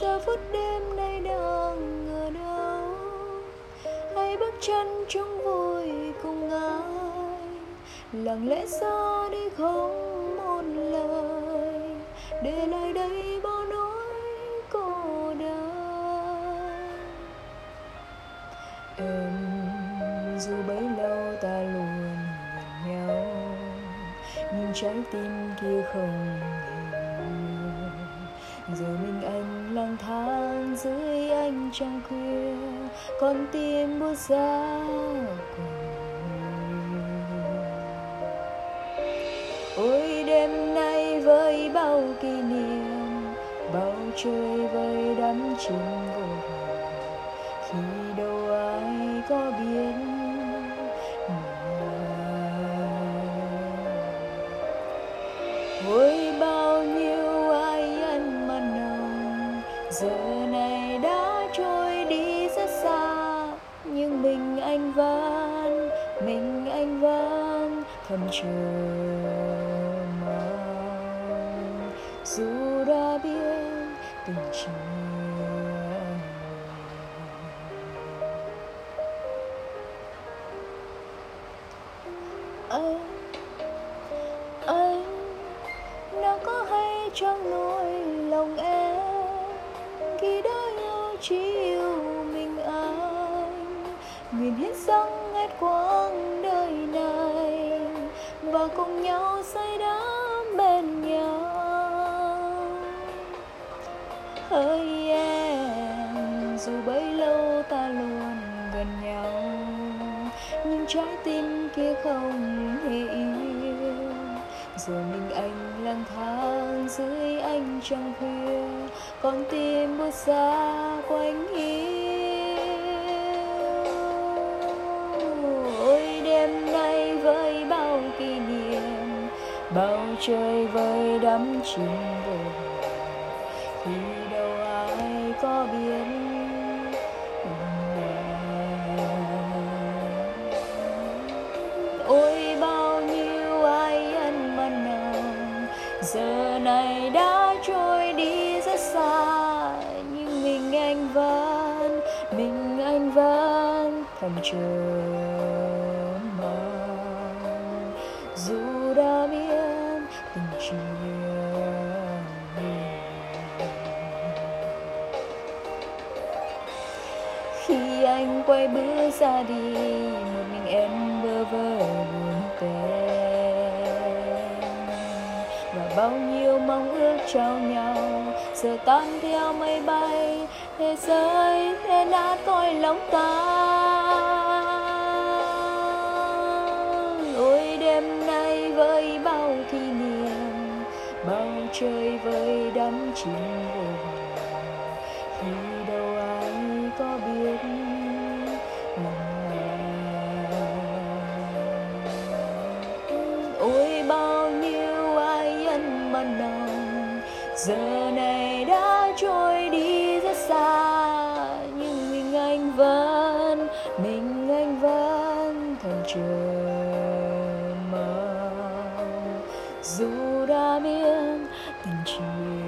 giờ phút đêm nay đang ở đâu? Hãy bước chân chung vui cùng ai lặng lẽ xa đi không một lời. Để lại đây bao nỗi cô đơn. Em dù bấy lâu ta luôn gần nhau, nhưng trái tim kia không giờ mình anh lang thang dưới ánh trăng khuya, con tim buốt giá ôi đêm nay với bao kỷ niệm, bao chơi với đắm chìm vô khi đâu ai có biết giờ này đã trôi đi rất xa nhưng mình anh vẫn mình anh vẫn thầm chờ mong dù đã biết tình chưa anh anh đã có hay trong nỗi lòng em chỉ yêu mình anh nguyện hiến dâng hết quãng đời này và cùng nhau xây đắp bên nhau. Hỡi em, dù bấy lâu ta luôn gần nhau, nhưng trái tim kia không hề yêu giờ mình anh lang thang dưới anh trăng khuya, con tim bước xa quanh yêu ôi, đêm nay với bao kỷ niệm bao trời với đắm chìm buồn. khi đâu ai có biết ôi, bao giờ này đã trôi đi rất xa, nhưng mình anh vẫn, mình anh vẫn thầm chờ mong. Dù đã biết tình chưa khi anh quay bước ra đi, một mình em bơ vơ bao nhiêu mong ước trao nhau. Giờ tan theo mây bay, thế giới thế nát coi lòng ta. Ôi, đêm nay với bao kỷ niệm bao trời với đắm chìm vô giờ này đã trôi đi rất xa, nhưng mình anh vẫn, mình anh vẫn thầm chờ mong. Dù đã biết tình chia